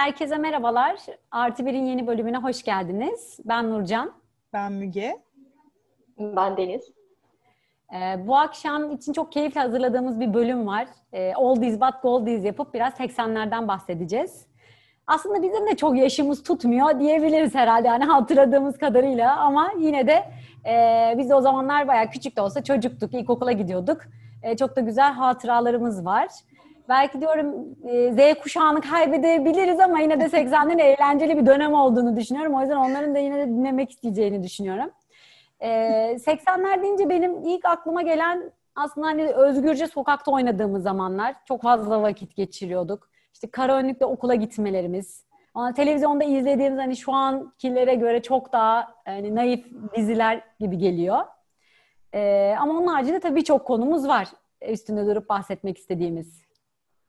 Herkese merhabalar. Artı Bir'in yeni bölümüne hoş geldiniz. Ben Nurcan. Ben Müge. Ben Deniz. Ee, bu akşam için çok keyifli hazırladığımız bir bölüm var. Ee, Oldies but Goldies yapıp biraz 80'lerden bahsedeceğiz. Aslında bizim de çok yaşımız tutmuyor diyebiliriz herhalde yani hatırladığımız kadarıyla ama yine de e, biz de o zamanlar bayağı küçük de olsa çocuktuk, ilkokula gidiyorduk. E, çok da güzel hatıralarımız var. Belki diyorum e, Z kuşağını kaybedebiliriz ama yine de 80'lerin eğlenceli bir dönem olduğunu düşünüyorum. O yüzden onların da yine de dinlemek isteyeceğini düşünüyorum. E, 80'ler deyince benim ilk aklıma gelen aslında hani özgürce sokakta oynadığımız zamanlar. Çok fazla vakit geçiriyorduk. İşte kara önlükle okula gitmelerimiz. Ama televizyonda izlediğimiz hani şu ankilere göre çok daha hani naif diziler gibi geliyor. Ee, ama onun haricinde tabii çok konumuz var üstünde durup bahsetmek istediğimiz.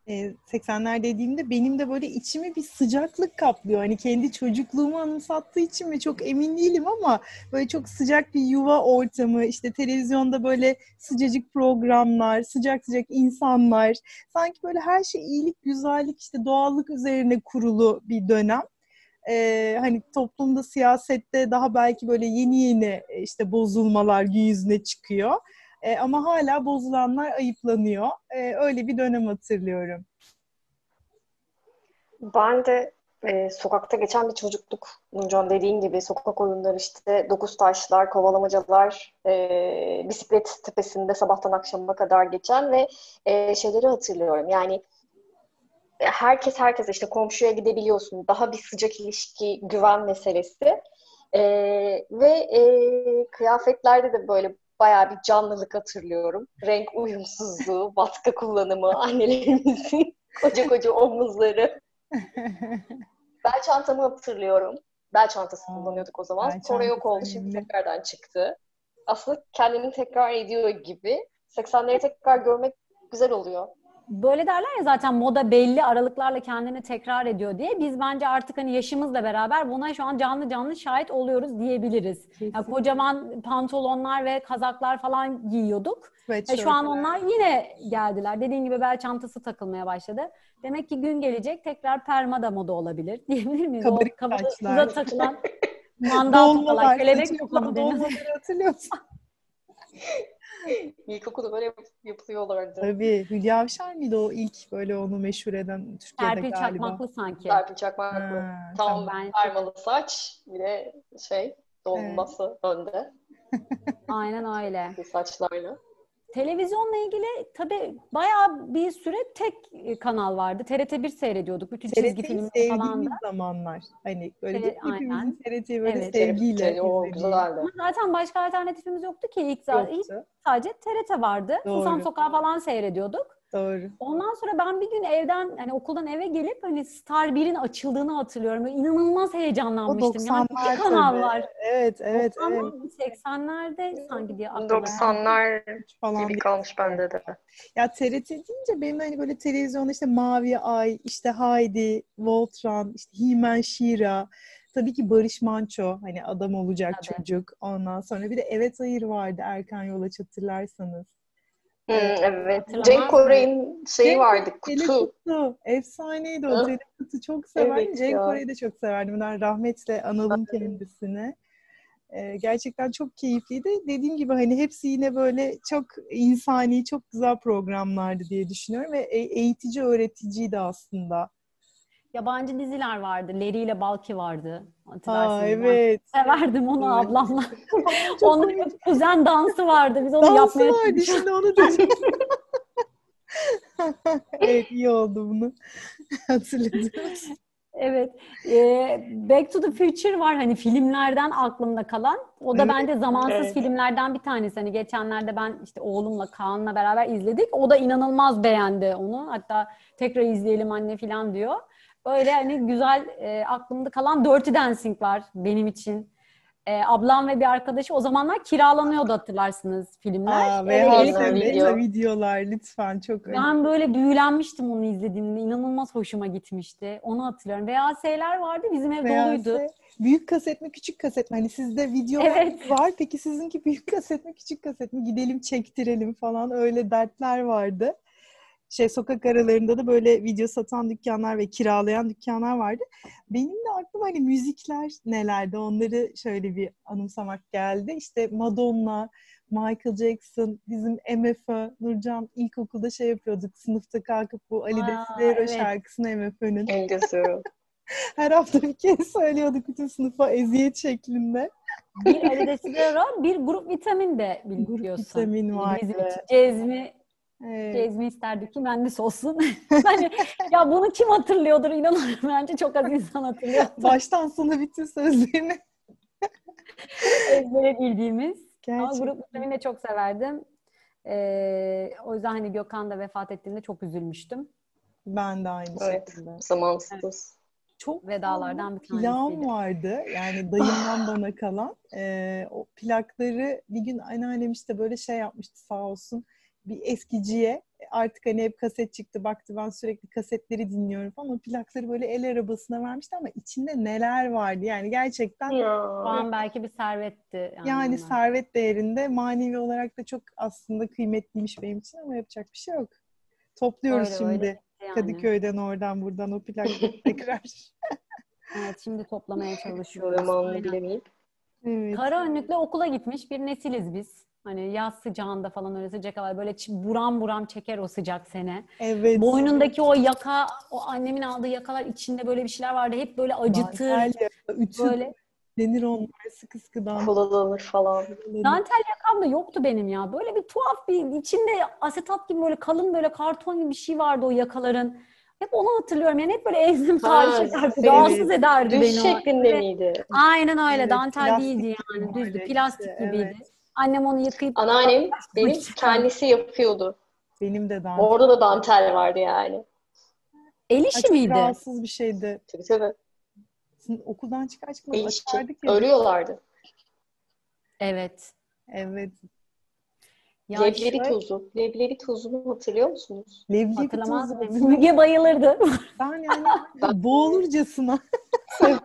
80'ler e, dediğimde benim de böyle içimi bir sıcaklık kaplıyor. Hani kendi çocukluğumu anımsattığı için mi çok emin değilim ama böyle çok sıcak bir yuva ortamı, işte televizyonda böyle sıcacık programlar, sıcak sıcak insanlar. Sanki böyle her şey iyilik, güzellik, işte doğallık üzerine kurulu bir dönem. Ee, hani toplumda, siyasette daha belki böyle yeni yeni işte bozulmalar gün yüzüne çıkıyor. E, ama hala bozulanlar ayıplanıyor. E, öyle bir dönem hatırlıyorum. Ben de e, sokakta geçen bir çocukluk. Nurcan dediğin gibi sokak oyunları işte dokuz taşlar, kovalamacalar, e, bisiklet tepesinde sabahtan akşama kadar geçen ve e, şeyleri hatırlıyorum. Yani herkes herkes işte komşuya gidebiliyorsun. Daha bir sıcak ilişki, güven meselesi. E, ve e, kıyafetlerde de böyle bayağı bir canlılık hatırlıyorum. Renk uyumsuzluğu, baskı kullanımı, annelerimizin koca koca omuzları. Bel çantamı hatırlıyorum. Bel çantası kullanıyorduk o zaman. Sonra yok oldu, şimdi tekrardan çıktı. Aslında kendini tekrar ediyor gibi. 80'leri tekrar görmek güzel oluyor böyle derler ya zaten moda belli aralıklarla kendini tekrar ediyor diye. Biz bence artık hani yaşımızla beraber buna şu an canlı canlı şahit oluyoruz diyebiliriz. Yani kocaman pantolonlar ve kazaklar falan giyiyorduk. E şu an onlar yine geldiler. Dediğin gibi bel çantası takılmaya başladı. Demek ki gün gelecek tekrar perma da moda olabilir diyebilir miyiz? Kabarık kabarık takılan mandal takılan kelebek takılan. hatırlıyorsun. İlkokulda böyle yap- yapılıyorlardı. Tabii. Hülya Avşar mıydı o ilk böyle onu meşhur eden Türkiye'de Serpil galiba? Çakmaklı sanki. Serpil Çakmaklı. Ha, Tam ben... permalı saç bir de şey dolması evet. önde. Aynen öyle. Saçlarla. Televizyonla ilgili tabii bayağı bir süre tek e, kanal vardı. TRT1 seyrediyorduk. Bütün çizgi filmler falan da. zamanlar. Hani böyle T- hepimizin TRT'yi böyle evet. sevgiyle evet, o güzeldi. Zaten başka alternatifimiz yoktu ki ilk, ilk sadece TRT vardı. Doğru. Susam Sokağı falan seyrediyorduk. Doğru. Ondan sonra ben bir gün evden hani okuldan eve gelip hani Star 1'in açıldığını hatırlıyorum. Böyle inanılmaz heyecanlanmıştım. O 90'lar yani kanal var. Evet, evet, 90 evet. 80'lerde sanki diye aklıma. 90'lar falan gibi kalmış bende de. Ya TRT deyince benim hani böyle televizyonda işte Mavi Ay, işte Heidi, Voltron, işte He-Man, She-Ra, Tabii ki Barış Manço hani adam olacak Tabii. çocuk. Ondan sonra bir de Evet Hayır vardı Erkan Yolaç hatırlarsanız. Hmm, evet. Cenk Koray'ın şeyi Cenk vardı, kutu. kutu. Efsaneydi o. Cenk kutu çok severdim. Evet Cenk Koray'ı da çok severdim. Ben rahmetle analım kendisine. Ee, gerçekten çok keyifliydi. Dediğim gibi hani hepsi yine böyle çok insani, çok güzel programlardı diye düşünüyorum ve e, eğitici, öğreticiydi aslında. Yabancı diziler vardı. Leri ile Balki vardı. Aa, evet. Ben severdim onu evet. ablamla. Onun kuzen dansı vardı. Biz onu dansı yapmaya vardı. Şimdi onu dedim. evet iyi oldu bunu. Hatırladım. Evet. Ee, Back to the Future var hani filmlerden aklımda kalan. O da evet. bence zamansız evet. filmlerden bir tanesi. Hani geçenlerde ben işte oğlumla Kaan'la beraber izledik. O da inanılmaz beğendi onu. Hatta tekrar izleyelim anne falan diyor. Böyle hani güzel e, aklımda kalan Dirty Dancing var benim için. E, ablam ve bir arkadaşı o zamanlar kiralanıyordu hatırlarsınız filmler. Aa, ve evet, video. videolar lütfen çok Ben önemli. böyle büyülenmiştim onu izlediğimde. İnanılmaz hoşuma gitmişti. Onu hatırlıyorum. VHS'ler vardı bizim ev VHS. doluydu. Büyük kaset mi küçük kaset mi? Hani sizde video evet. var peki sizinki büyük kaset mi küçük kaset mi? Gidelim çektirelim falan öyle dertler vardı. Şey sokak aralarında da böyle video satan dükkanlar ve kiralayan dükkanlar vardı. Benim de aklıma hani müzikler nelerdi onları şöyle bir anımsamak geldi. İşte Madonna, Michael Jackson, bizim MFÖ, Nurcan ilkokulda şey yapıyorduk. Sınıfta kalkıp bu Ali Desidero evet. şarkısını MFÖ'nün. En güzel. Her hafta bir kez söylüyorduk bütün sınıfa eziyet şeklinde. Bir Ali Desidero, bir grup vitamin de biliyorsun. vitamin var, Bizim için cezmi, Evet. cezmi isterdik ki mühendis olsun. hani, ya bunu kim hatırlıyordur inanırım. Bence çok az insan hatırlıyor. Baştan sona bütün sözlerini. Ezbere bildiğimiz. Ama Gerçekten. grup vitamini de çok severdim. Ee, o yüzden hani Gökhan da vefat ettiğinde çok üzülmüştüm. Ben de aynı Evet. şekilde. Zamansız. Çok Vedalardan bir plağım tanesiydi. vardı. Yani dayımdan bana kalan. Ee, o plakları bir gün anneannem işte böyle şey yapmıştı sağ olsun. Bir eskiciye artık hani hep kaset çıktı. Baktı ben sürekli kasetleri dinliyorum falan. O plakları böyle el arabasına vermişti ama içinde neler vardı. Yani gerçekten Ya. an belki bir servetti. yani onlar. servet değerinde manevi olarak da çok aslında kıymetliymiş benim için ama yapacak bir şey yok. Topluyoruz Öyle, şimdi. öyle yani. Kadıköy'den oradan buradan o plakları tekrar. Evet şimdi toplamaya çalışıyoruz. Zamanını bilemeyip. evet. Kara önlükle okula gitmiş bir nesiliz biz. Hani yaz sıcağında falan öyle sıcak hava böyle buram buram çeker o sıcak sene. Evet. Boynundaki o yaka, o annemin aldığı yakalar içinde böyle bir şeyler vardı. Hep böyle acıtır. Dantel ütü Böyle. denir onlar sıkı sıkı dantel. Falan. Dantel yakam da yoktu benim ya. Böyle bir tuhaf bir içinde asetat gibi böyle kalın böyle karton gibi bir şey vardı o yakaların. Hep onu hatırlıyorum. Yani hep böyle ezdim Ha, tarih çekerdi. evet. Rahatsız ederdi Düz beni o. şeklinde miydi? Aynen öyle. Evet, Dantel değildi yani. Düzdü. Plastik gibiydi. evet. Annem onu yıkayıp Anneannem benim kendisi yapıyordu. Benim de dantel. Orada da dantel vardı yani. el işi çok miydi? rahatsız bir şeydi. Tabii tabii. Şimdi okuldan çıkar çıkmaz El işi. açardık ya. Örüyorlardı. Evet. Evet. Ya Leblebi şöyle- tozu. Leblebi tozunu hatırlıyor musunuz? Leblebi Hatırlamaz tozu. Müge bayılırdı. Ben yani boğulurcasına.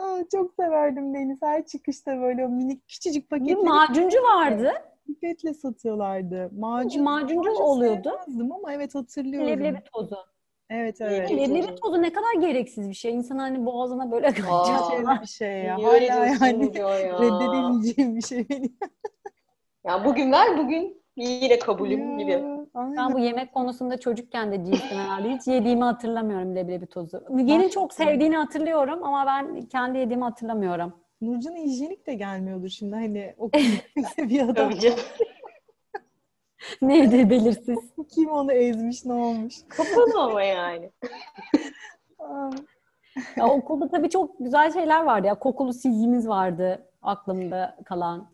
Aa, çok severdim Deniz. Her çıkışta böyle o minik küçücük Bir paketleri macuncu vardı. pipetle satıyorlardı. Macun, Macuncu macun oluyordu. ama evet hatırlıyorum. Leblebi tozu. Evet evet. Leblebi tozu. ne kadar gereksiz bir şey. İnsan hani boğazına böyle Aa. kaçacak. Öyle bir şey ya. Hala yani ya? reddedemeyeceğim bir şey benim. Ya bugün ver bugün yine kabulüm gibi. Aynen. Ben bu yemek konusunda çocukken de değildim herhalde. Hiç yediğimi hatırlamıyorum leblebi tozu. Müge'nin çok sevdiğini hatırlıyorum ama ben kendi yediğimi hatırlamıyorum. Nurcan'a hijyenik de gelmiyordur şimdi hani o bir adam. Neydi belirsiz. kim onu ezmiş ne olmuş. Kapalı ama yani. Ya okulda tabii çok güzel şeyler vardı ya. Kokulu silgimiz vardı aklımda kalan.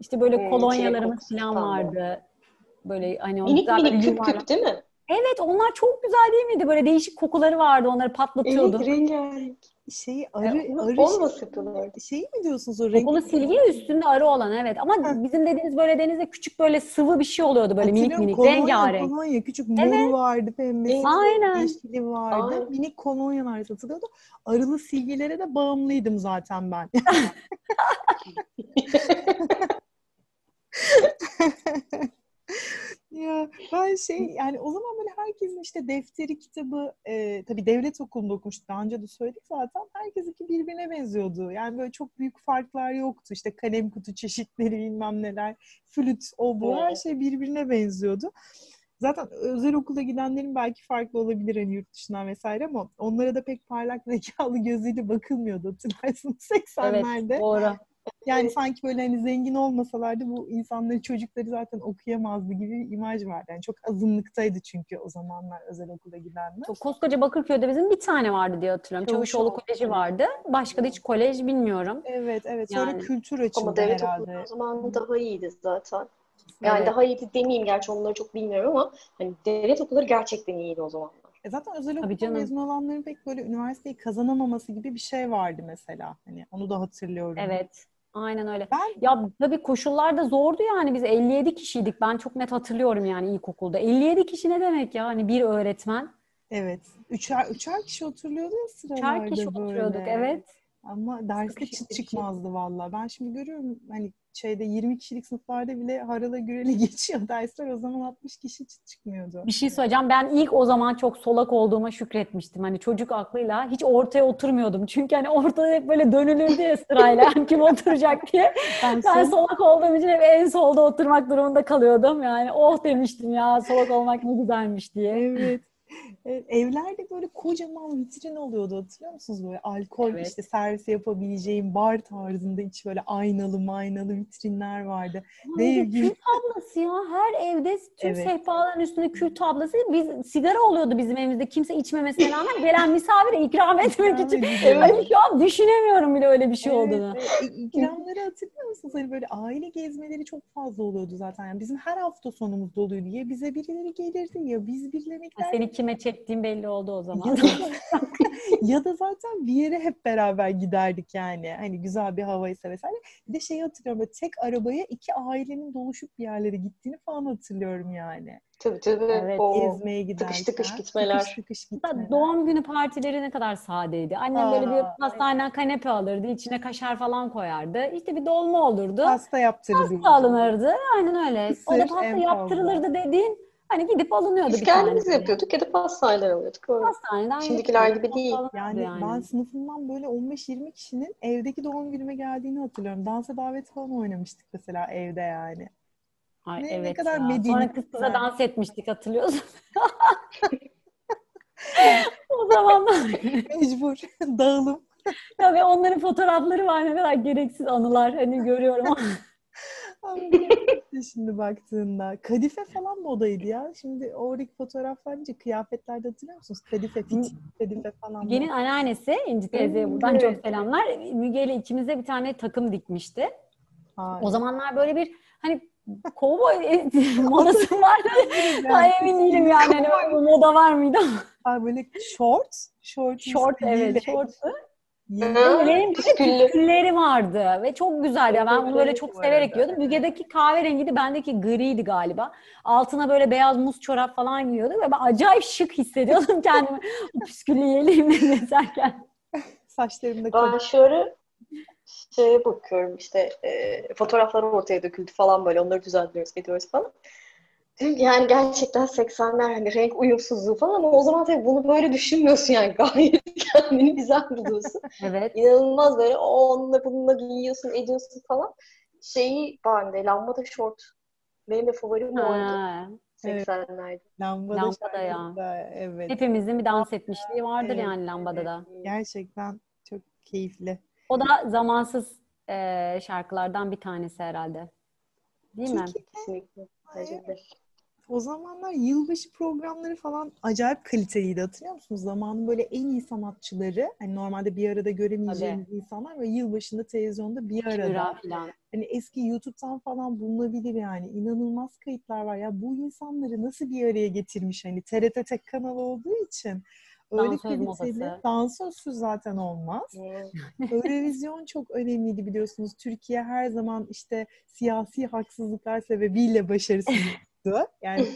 İşte böyle Hmm, kolonyalarımız çilek falan vardı. Böyle hani o Minik minik küp küp değil mi? Evet onlar çok güzel değil miydi? Böyle değişik kokuları vardı. Onları patlatıyordu. Evet rengarenk. Şeyi arı, E, arı olmasın kadar. şeyi mi diyorsunuz o renk? Kokulu silgi üstünde arı olan evet. Ama Heh. bizim dediğimiz böyle denizde küçük böyle sıvı bir şey oluyordu böyle minik Hatırlıyorum, minik. kolonya, Rengarenk. Kolonya küçük moru Evet. vardı, pembesi, Aynen. yeşili vardı. Aynen. Minik kolonyalar satılıyordu. Arılı silgilere de bağımlıydım zaten ben. Ya ben şey yani o zaman böyle herkesin işte defteri, kitabı e, tabii devlet okulunda okumuştuk. Daha önce de söyledik zaten. Herkesinki birbirine benziyordu. Yani böyle çok büyük farklar yoktu. İşte kalem kutu çeşitleri bilmem neler, flüt, o bu her Evet. şey birbirine benziyordu. Zaten özel okula gidenlerin belki farklı olabilir hani yurt dışından vesaire ama onlara da pek parlak zekalı gözüyle bakılmıyordu hatırlarsınız Evet 80'lerde. doğru. Yani sanki böyle hani zengin olmasalardı bu insanların çocukları zaten okuyamazdı gibi bir imaj vardı. Yani çok azınlıktaydı çünkü o zamanlar özel okula gidenler. Koskoca Bakırköy'de bizim bir tane vardı diye hatırlıyorum. Çavuşoğlu Çavuşoğlu. Koleji vardı. Başka da hiç kolej bilmiyorum. Evet evet. Sonra Yani. kültür açıldı Ama devlet herhalde. okulu o zaman daha iyiydi zaten. Yani Evet. daha iyiydi demeyeyim gerçi onları çok bilmiyorum ama hani devlet okulları gerçekten iyiydi o zamanlar. E zaten özel canım. mezun olanların pek böyle üniversiteyi kazanamaması gibi bir şey vardı mesela. Hani onu da hatırlıyorum. Evet. Aynen öyle. Ben Ya tabii koşullar da zordu yani. Biz 57 kişiydik. Ben çok net hatırlıyorum yani ilkokulda. 57 kişi ne demek ya? Hani bir öğretmen. evet. Üçer, üçer kişi oturuyordu ya sıralarda Üçer kişi böyle. oturuyorduk. Evet. Ama derste çıt şey. çıkmazdı valla. Ben şimdi görüyorum hani şeyde 20 kişilik sınıflarda bile harala gürele geçiyor dersler. O zaman 60 kişi çıt çıkmıyordu. Bir şey söyleyeceğim. Ben ilk o zaman çok solak olduğuma şükretmiştim. Hani çocuk aklıyla hiç ortaya oturmuyordum. Çünkü hani ortada hep böyle dönülürdü ya sırayla. Kim oturacak diye. Ben Ben solak olduğum için hep en solda oturmak durumunda kalıyordum. Yani oh demiştim ya solak olmak ne güzelmiş diye. Evet. Evet, Evlerde böyle kocaman vitrin oluyordu hatırlıyor musunuz? Böyle alkol Evet. işte servis yapabileceğim bar tarzında iç böyle aynalı maynalı vitrinler vardı. Dev Dev gibi. Kül tablası ya. Her evde tüm Evet. sehpaların üstünde kül tablası. Biz sigara oluyordu bizim evimizde. Kimse içmemesine rağmen gelen misafire ikram etmek için. Hani şu an düşünemiyorum bile öyle bir şey Evet, olduğunu. evet. İkramları hatırlıyor musunuz? Hani böyle aile gezmeleri çok fazla oluyordu zaten. Yani bizim her hafta sonumuz doluydu. Ya bize birileri gelirdi ya biz birilerine giderdik. Kime çektiğim belli oldu o zaman. Ya da, ya da zaten bir yere hep beraber giderdik yani. Hani güzel bir havaysa vesaire. Bir de şeyi hatırlıyorum böyle tek arabaya iki ailenin doluşup bir yerlere gittiğini falan hatırlıyorum yani. Tabii tabii. Evet, o Gezmeye giderken. tıkış tıkış gitmeler. Tıkış tıkış gitmeler. Doğum günü partileri ne kadar sadeydi. Annem böyle bir Aa, pastaneden kanepe alırdı. içine kaşar falan koyardı. İşte bir dolma olurdu. Pasta yaptırırız. Pasta alınırdı. Aynen öyle. o da pasta yaptırılırdı dediğin hani gidip alınıyordu Biz bir kendimiz tanesi. yapıyorduk ya da pastaneler alıyorduk. Öyle. Pastaneden Şimdikiler gibi değil. alınıyordu Yani, ben sınıfımdan böyle 15-20 kişinin evdeki doğum günüme geldiğini hatırlıyorum. Dansa davet falan oynamıştık mesela evde yani. Ay, Ne- ne evet kadar ya. medeni Sonra kız kıza yani. dans etmiştik hatırlıyorsun. o zamanlar. Mecbur. Dağılım. ya ve onların fotoğrafları var ne kadar gereksiz anılar. Hani görüyorum ama. Şimdi baktığında. Kadife falan modaydı ya. Şimdi oradaki fotoğraflar deyince kıyafetlerde hatırlıyor musunuz? Kadife, fit, kadife falan. Müge'nin anneannesi İnci teyzeye buradan Evet. çok selamlar. Müge ile ikimize bir tane takım dikmişti. Ay. O zamanlar böyle bir hani kovboy modası vardı. Ben emin değilim yani. Hani moda var mıydı. Ay, böyle short. Short, Şort evet şorttu. Böyle püsküllü. püskülleri vardı ve çok güzel ya. Ben bunu böyle çok severek arada. giyiyordum. Müge'deki kahverengiydi, bendeki griydi galiba. Altına böyle beyaz muz çorap falan giyiyordum ve ben acayip şık hissediyordum kendimi o püsküllü yeleğimle gezerken. Saçlarımda Ben şöyle şeye bakıyorum işte e, fotoğrafları ortaya döküldü falan böyle onları düzenliyoruz ediyoruz falan. Yani gerçekten 80'ler hani renk uyumsuzluğu falan ama o zaman tabii bunu böyle düşünmüyorsun yani gayet kendini güzel buluyorsun. Evet. İnanılmaz böyle o onunla bununla giyiyorsun ediyorsun falan. Şeyi bende lambada şort. Benim de favorim oydu Ha, 80'lerde. Lambada, Lambada ya. şarkıda, Evet. hepimizin bir dans etmişliği vardır Evet, yani lambada da. Gerçekten çok keyifli. O da zamansız eee, şarkılardan bir tanesi herhalde. Değil mi? Türkiye- Kesinlikle. O zamanlar yılbaşı programları falan acayip kaliteliydi hatırlıyor musunuz? Zamanın böyle en iyi sanatçıları, hani normalde bir arada göremeyeceğimiz insanlar ve yılbaşında televizyonda bir arada. Falan. Hani eski YouTube'dan falan bulunabilir yani. İnanılmaz kayıtlar var. Ya bu insanları nasıl bir araya getirmiş hani TRT tek kanal olduğu için. Öyle Dansöz kaliteli. Dansözsüz zaten olmaz. Eurovision çok önemliydi biliyorsunuz. Türkiye her zaman işte siyasi haksızlıklar sebebiyle başarısızdı. Yani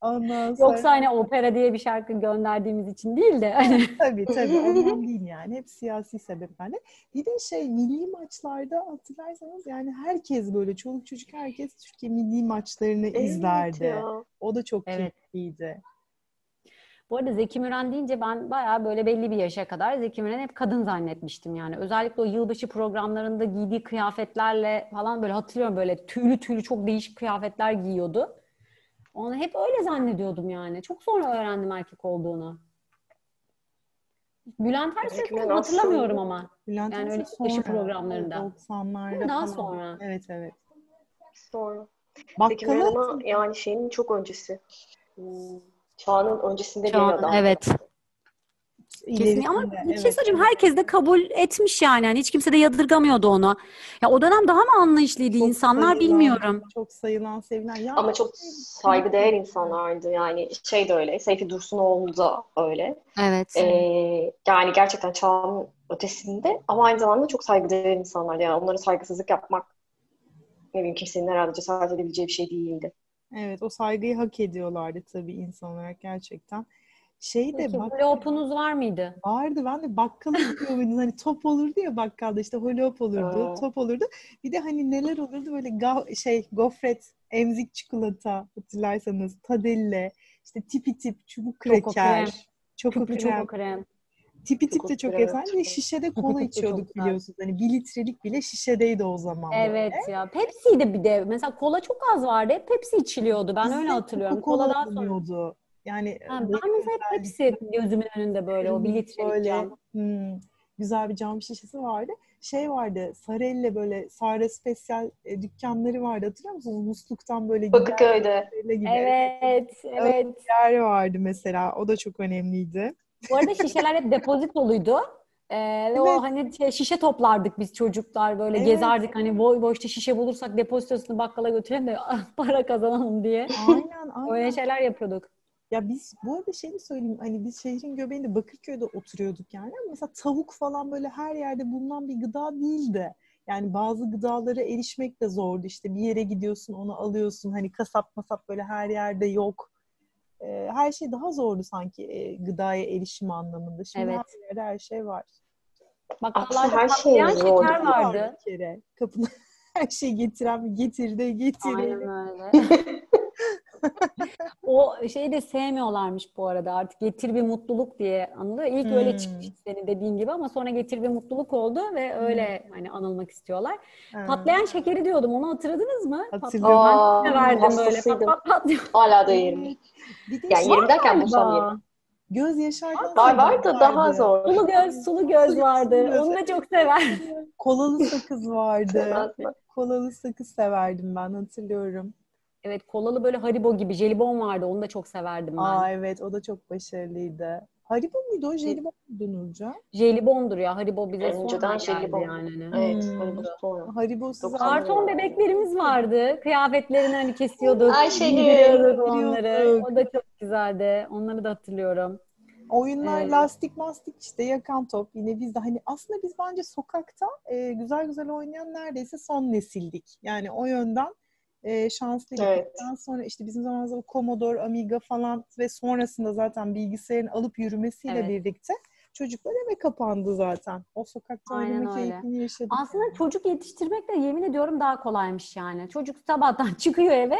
ondan sonra Yoksa hani opera diye bir şarkı gönderdiğimiz için değil de tabii tabii ondan değil yani. Hep siyasi sebeplerle. Bir de şey milli maçlarda hatırlarsanız yani herkes böyle çoluk çocuk herkes Türkiye milli maçlarını Evet izlerdi. ya. O da çok Evet. keyifliydi. Bu arada Zeki Müren deyince ben bayağı böyle belli bir yaşa kadar Zeki Müren hep kadın zannetmiştim yani. Özellikle o yılbaşı programlarında giydiği kıyafetlerle falan böyle hatırlıyorum böyle tüylü tüylü çok değişik kıyafetler giyiyordu. Onu hep öyle zannediyordum yani. Çok sonra öğrendim erkek olduğunu. Bülent Ersoy'u Zeki hatırlamıyorum aslında- ama. Bülent Yani öyle sonra, programlarında. 90'larda Daha falan. sonra. Evet evet. Sonra. Zeki Bakkalı Müren ama yani şeyin çok öncesi. Hmm, Çağının öncesinde bir Çağın, adam. evet. Kesinlikle. Ama bir şey söyleyeyim herkes de kabul etmiş yani. Hani hiç kimse de yadırgamıyordu onu. Ya o dönem daha mı anlayışlıydı Çok insanlar sayılan, bilmiyorum. Çok sayılan, sevilen. Ya, Ama çok saygıdeğer insanlardı yani şey de öyle Seyfi Dursunoğlu da öyle Evet. Ee, yani gerçekten çağın ötesinde ama aynı zamanda çok saygıdeğer insanlar yani onlara saygısızlık yapmak ne bileyim kimsenin herhalde cesaret edebileceği bir şey değildi. Evet, o saygıyı hak ediyorlardı tabii insan olarak gerçekten. Şey de Peki bak hula var mıydı? vardı. Ben de bakkala gidiyorum. hani top olurdu ya bakkalda işte hula hoop olurdu, Aa. top olurdu. Bir de hani neler olurdu böyle ga- şey gofret, emzik çikolata hatırlarsanız, tadelle, işte tipi tip, çubuk kreker, çoko krem. çoko krem. Tipi tip de çok krem, efendi. çok- Şişede kola içiyorduk biliyorsunuz. Hani bir litrelik bile şişedeydi o zaman. böyle. Evet ya. Pepsi'ydi bir de. Mesela kola çok az vardı. Hep Pepsi içiliyordu. Ben öyle Bizde hatırlıyorum. Coca-Cola Kola daha sonra. Yani Ha, böyle ben mesela hep Pepsi gözümün önünde böyle o bir litrelik böyle cam. hmm, güzel bir cam şişesi vardı. Şey vardı, Sarelle böyle Sare Spesyal e, dükkanları vardı hatırlıyor musunuz? Musluktan böyle Bakırköy'de. Gibi Evet, evet. yer vardı mesela. O da çok önemliydi. Bu arada şişeler hep depozitoluydu. Ee, ve o Evet. hani şey, şişe toplardık biz çocuklar böyle Evet. gezerdik hani boy boy işte şişe bulursak depozitosunu bakkala götürelim de para kazanalım diye. Aynen, aynen. Öyle şeyler yapıyorduk. Ya biz bu arada şey de söyleyeyim hani biz şehrin göbeğinde Bakırköy'de oturuyorduk yani ama mesela tavuk falan böyle her yerde bulunan bir gıda değildi. Yani bazı gıdalara erişmek de zordu. İşte bir yere gidiyorsun onu alıyorsun hani kasap masap böyle her yerde yok. Ee, her şey daha zordu sanki e, gıdaya erişim anlamında. Şimdi Evet. her yerde her şey var. Bakkallarda her şey şeker vardı. Bir kere. Kapına her şey getiren getirdi getirdi. Aynen öyle. o şeyi de sevmiyorlarmış bu arada artık getir bir mutluluk diye anılıyor. İlk öyle Hmm. çıkmıştı senin dediğin gibi ama sonra getir bir mutluluk oldu ve öyle hani anılmak istiyorlar. Ha. Patlayan şekeri diyordum onu hatırladınız mı? Hatırlıyorum. Aa, Ben severdim böyle pat pat pat. Hala da yerim. Bir de Yani şey, yerim derken bulsam yerim. göz yaşartan Var var da daha zor. Sulu göz, sulu göz vardı. Göz. Onu da çok sever. Kolalı sakız vardı. Kolalı sakız severdim ben hatırlıyorum. Evet kolalı böyle Haribo gibi jelibon vardı. Onu da çok severdim ben. Aa evet o da çok başarılıydı. Haribo muydu o? Jelibon muydu Nurcan? Jelibondur ya. Haribo bize Önceden sonra geldi jelibon. yani. hani. Evet. Hmm. bu sonra. Haribo size Karton bebeklerimiz vardı. Kıyafetlerini hani kesiyorduk. Ayşegül. onları. O da çok güzeldi. Onları da hatırlıyorum. Oyunlar Evet. lastik mastik işte yakan top yine biz de hani aslında biz bence sokakta e, güzel güzel oynayan neredeyse son nesildik. Yani o yönden e, şanslıydık. Evet. Sonra işte bizim zamanımızda Commodore, Amiga falan ve sonrasında zaten bilgisayarın alıp yürümesiyle Evet. birlikte çocuklar eve kapandı zaten. O sokakta oynama keyfini yaşadık. Aslında çocuk yetiştirmek de yemin ediyorum daha kolaymış yani. Çocuk sabahtan çıkıyor eve.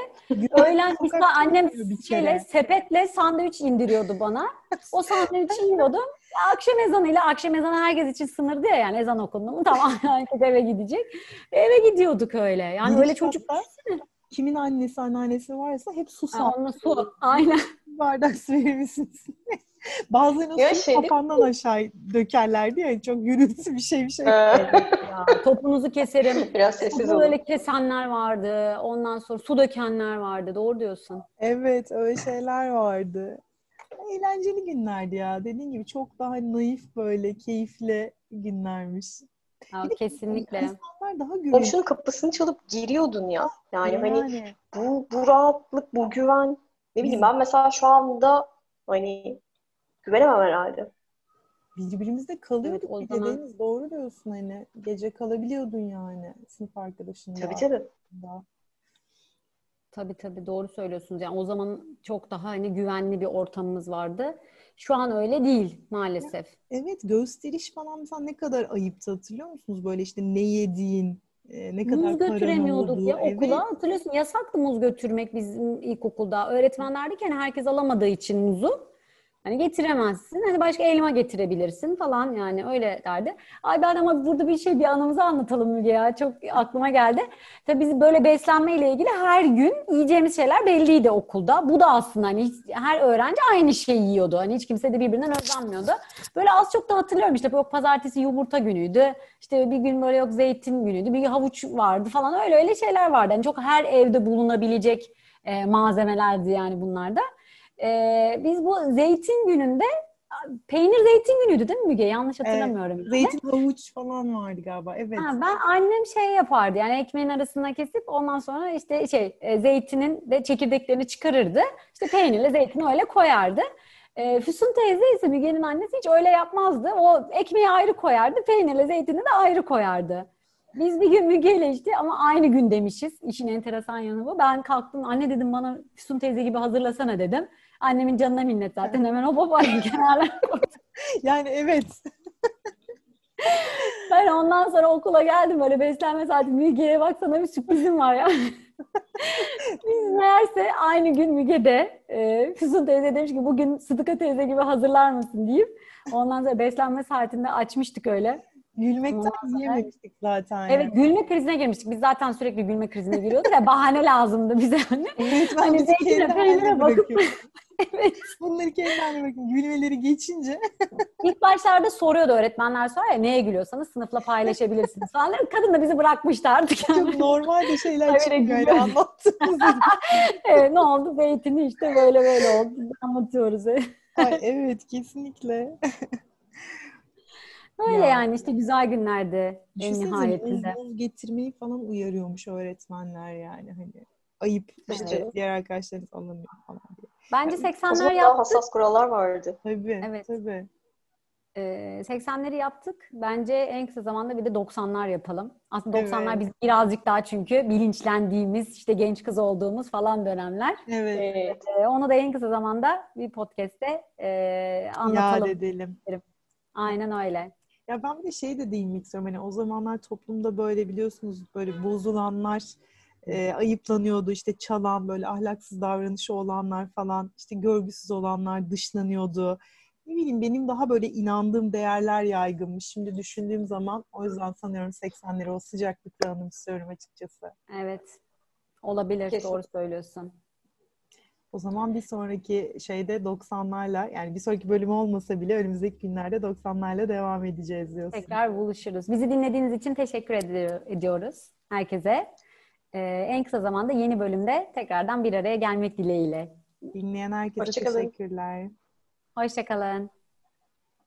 Öğlen Sokakta annem şeyle, sepetle sandviç indiriyordu bana. O sandviçi yiyordum. Akşam ezanıyla, akşam ezanı herkes için sınırdı ya yani ezan okundu mu tamam herkes eve gidecek. Eve gidiyorduk öyle. Yani Giriş öyle çocuk Kimin annesi anneannesi varsa hep su Ha, sağ onunla su. Aynen. bardak su verir misiniz? Bazen o şeyde- kafandan aşağı dökerlerdi ya çok gürültü bir şey bir şey. Ee, Ya, topunuzu keserim. Biraz sessiz Su olun. böyle kesenler vardı. Ondan sonra su dökenler vardı. Doğru diyorsun. Evet öyle şeyler vardı. Eğlenceli günlerdi ya. Dediğin gibi çok daha naif böyle keyifli günlermiş. Ya, Bir kesinlikle. İnsanlar daha güvenli. Komşunun kapısını çalıp giriyordun ya. Yani hani Yani. bu, bu rahatlık, bu güven. Ne bileyim ben mesela şu anda hani güvenemem herhalde. birbirimizde kalıyorduk Evet, o bir zaman-. Doğru diyorsun hani. Gece kalabiliyordun yani sınıf arkadaşınla. Tabii tabii. da. Tabii tabii doğru söylüyorsunuz. Yani o zaman çok daha hani güvenli bir ortamımız vardı. Şu an öyle değil maalesef. Evet gösteriş falan mesela ne kadar ayıptı hatırlıyor musunuz? Böyle işte ne yediğin, e, ne kadar Muz götüremiyorduk ya Evet. okula. Hatırlıyorsun yasaktı muz götürmek bizim ilkokulda. Öğretmenler derken herkes alamadığı için muzu. Hani getiremezsin. Hani başka elma getirebilirsin falan yani öyle derdi. Ay ben ama burada bir şey bir anımızı anlatalım Müge ya. Çok aklıma geldi. Tabii biz böyle beslenme ile ilgili her gün yiyeceğimiz şeyler belliydi okulda. Bu da aslında hani her öğrenci aynı şeyi yiyordu. Hani hiç kimse de birbirinden özenmiyordu. Böyle az çok da hatırlıyorum işte yok pazartesi yumurta günüydü. İşte bir gün böyle yok zeytin günüydü. Bir havuç vardı falan öyle öyle şeyler vardı. Yani çok her evde bulunabilecek e, malzemelerdi yani bunlar da. E, biz bu zeytin gününde peynir zeytin günüydü değil mi Müge? Yanlış hatırlamıyorum. yani. Zeytin havuç falan vardı galiba. Evet. Ha, ben annem şey yapardı yani ekmeğin arasına kesip ondan sonra işte şey e, zeytinin de çekirdeklerini çıkarırdı. İşte peynirle zeytini öyle koyardı. E, Füsun teyze ise Müge'nin annesi hiç öyle yapmazdı. O ekmeği ayrı koyardı, peynirle zeytini de ayrı koyardı. Biz bir gün Müge'yle işte ama aynı gün demişiz. İşin enteresan yanı bu. Ben kalktım anne dedim bana Füsun teyze gibi hazırlasana dedim. Annemin canına minnet zaten. Hemen o baba kenarlar Yani evet. Ben ondan sonra okula geldim böyle beslenme saati Müge'ye bak sana bir sürprizim var ya. Biz meğerse aynı gün Müge'de e, Füsun teyze demiş ki bugün Sıdıka teyze gibi hazırlar mısın deyip ondan sonra beslenme saatinde açmıştık öyle. Gülmekten sonra- yiyememiştik zaten. Evet gülme krizine girmiştik. Biz zaten sürekli gülme krizine giriyorduk ya bahane lazımdı bize. Hani. Evet, Hani zeytine, peynire bakıp-. Evet. Bunları kendi haline bakın. Gülmeleri geçince İlk başlarda soruyordu öğretmenler sonra ya neye gülüyorsanız sınıfla paylaşabilirsiniz falan. Kadın da bizi bırakmıştı artık. Yani. çok normal de şeyler çıkıyor öyle anlattığımızda. evet, ne oldu? Zeytini işte böyle böyle oldu. Anlatıyoruz. Ay, evet kesinlikle. Öyle Ya. yani işte güzel günlerdi en nihayetinde. buz getirmeyi falan uyarıyormuş öğretmenler yani hani. Ayıp işte Evet. diğer arkadaşlarınız alamıyor falan diye. Bence O 80'ler zaman daha yaptık. hassas kurallar vardı. Tabii Evet. tabii. Ee, 80'leri yaptık. Bence en kısa zamanda bir de 90'lar yapalım. Aslında 90'lar Evet. biz birazcık daha çünkü bilinçlendiğimiz, işte genç kız olduğumuz falan dönemler. Evet. Evet. Ee, onu da en kısa zamanda bir podcast'te e, Yad anlatalım. edelim. Aynen öyle. Ya ben bir de şey de değinmek istiyorum. Hani o zamanlar toplumda böyle biliyorsunuz böyle bozulanlar e, ayıplanıyordu. İşte çalan böyle ahlaksız davranışı olanlar falan işte görgüsüz olanlar dışlanıyordu. Ne bileyim benim daha böyle inandığım değerler yaygınmış. Şimdi düşündüğüm zaman o yüzden sanıyorum 80'leri o sıcaklıkla anımsıyorum açıkçası. Evet. Olabilir. Kesin. Doğru söylüyorsun. O zaman bir sonraki şeyde 90'larla yani bir sonraki bölüm olmasa bile önümüzdeki günlerde 90'larla devam edeceğiz diyorsun. Tekrar buluşuruz. Bizi dinlediğiniz için teşekkür ediyor- ediyoruz herkese. Ee, en kısa zamanda yeni bölümde tekrardan bir araya gelmek dileğiyle. Dinleyen herkese Hoşça kalın. teşekkürler. Hoşçakalın.